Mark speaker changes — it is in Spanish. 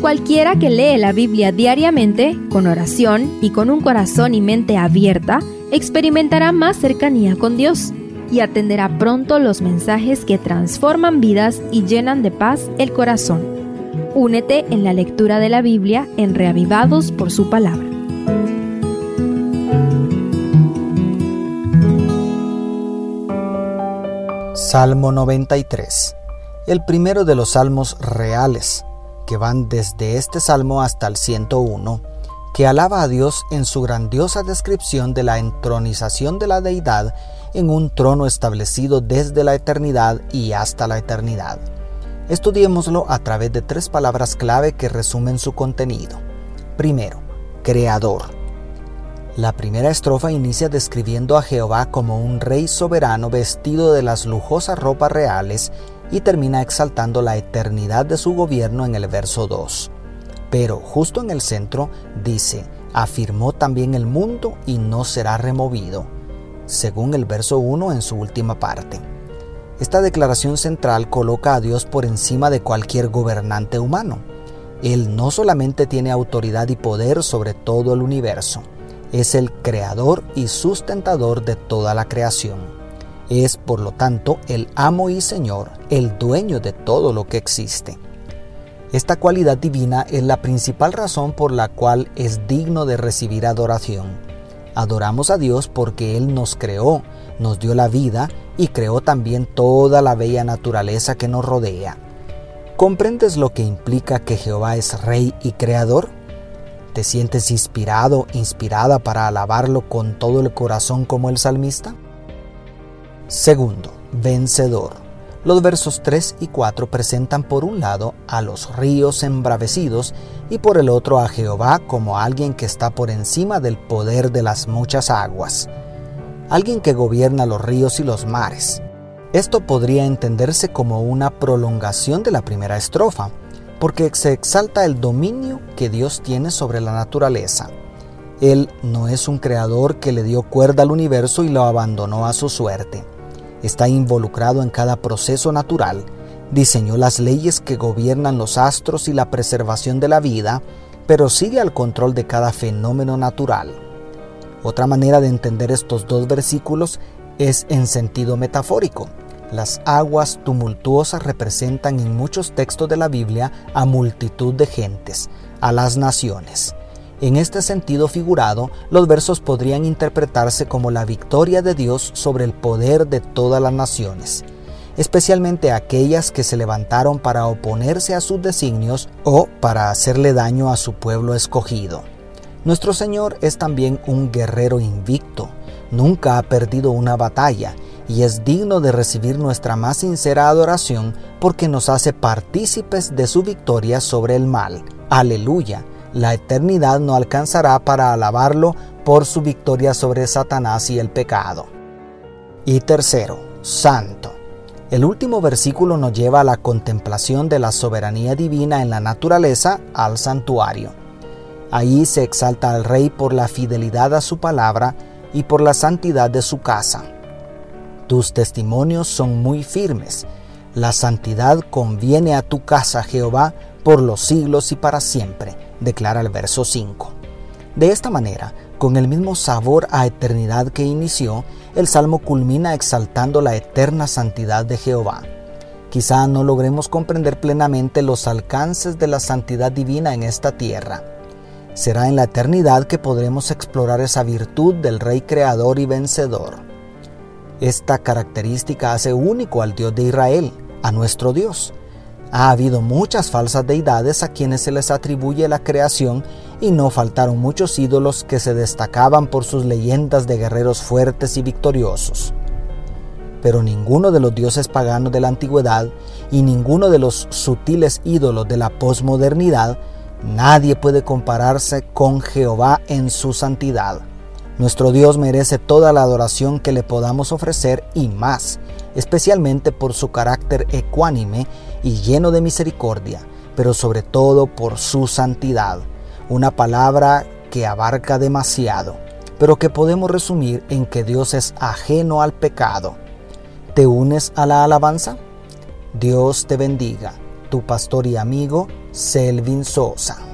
Speaker 1: Cualquiera que lee la Biblia diariamente, con oración y con un corazón y mente abierta, experimentará más cercanía con Dios y atenderá pronto los mensajes que transforman vidas y llenan de paz el corazón. Únete en la lectura de la Biblia en Reavivados por su palabra.
Speaker 2: Salmo 93. El primero de los salmos reales, que van desde este salmo hasta el 101, que alaba a Dios en su grandiosa descripción de la entronización de la deidad en un trono establecido desde la eternidad y hasta la eternidad. Estudiémoslo a través de tres palabras clave que resumen su contenido. Primero, creador. La primera estrofa inicia describiendo a Jehová como un rey soberano vestido de las lujosas ropas reales y termina exaltando la eternidad de su gobierno en el verso 2. Pero justo en el centro dice, afirmó también el mundo y no será removido, según el verso 1 en su última parte. Esta declaración central coloca a Dios por encima de cualquier gobernante humano. Él no solamente tiene autoridad y poder sobre todo el universo, es el creador y sustentador de toda la creación. Es, por lo tanto, el amo y señor, el dueño de todo lo que existe. Esta cualidad divina es la principal razón por la cual es digno de recibir adoración. Adoramos a Dios porque Él nos creó, nos dio la vida y creó también toda la bella naturaleza que nos rodea. ¿Comprendes lo que implica que Jehová es Rey y Creador? ¿Te sientes inspirado, inspirada para alabarlo con todo el corazón como el salmista? Segundo, vencedor. Los versos 3 y 4 presentan por un lado a los ríos embravecidos y por el otro a Jehová como alguien que está por encima del poder de las muchas aguas, alguien que gobierna los ríos y los mares. Esto podría entenderse como una prolongación de la primera estrofa, porque se exalta el dominio que Dios tiene sobre la naturaleza. Él no es un creador que le dio cuerda al universo y lo abandonó a su suerte. Está involucrado en cada proceso natural, diseñó las leyes que gobiernan los astros y la preservación de la vida, pero sigue al control de cada fenómeno natural. Otra manera de entender estos dos versículos es en sentido metafórico. Las aguas tumultuosas representan en muchos textos de la Biblia a multitud de gentes, a las naciones. En este sentido figurado, los versos podrían interpretarse como la victoria de Dios sobre el poder de todas las naciones, especialmente aquellas que se levantaron para oponerse a sus designios o para hacerle daño a su pueblo escogido. Nuestro Señor es también un guerrero invicto, nunca ha perdido una batalla y es digno de recibir nuestra más sincera adoración porque nos hace partícipes de su victoria sobre el mal. Aleluya. La eternidad no alcanzará para alabarlo por su victoria sobre Satanás y el pecado. Y tercero, santo. El último versículo nos lleva a la contemplación de la soberanía divina en la naturaleza al santuario. Allí se exalta al rey por la fidelidad a su palabra y por la santidad de su casa. Tus testimonios son muy firmes. La santidad conviene a tu casa, Jehová, por los siglos y para siempre, declara el verso 5. De esta manera, con el mismo sabor a eternidad que inició, el salmo culmina exaltando la eterna santidad de Jehová. Quizá no logremos comprender plenamente los alcances de la santidad divina en esta tierra. Será en la eternidad que podremos explorar esa virtud del Rey Creador y Vencedor. Esta característica hace único al Dios de Israel, a nuestro Dios. Ha habido muchas falsas deidades a quienes se les atribuye la creación y no faltaron muchos ídolos que se destacaban por sus leyendas de guerreros fuertes y victoriosos. Pero ninguno de los dioses paganos de la antigüedad y ninguno de los sutiles ídolos de la posmodernidad, nadie puede compararse con Jehová en su santidad. Nuestro Dios merece toda la adoración que le podamos ofrecer y más, especialmente por su carácter ecuánime y lleno de misericordia, pero sobre todo por su santidad, una palabra que abarca demasiado, pero que podemos resumir en que Dios es ajeno al pecado. ¿Te unes a la alabanza? Dios te bendiga, tu pastor y amigo Selvin Sosa.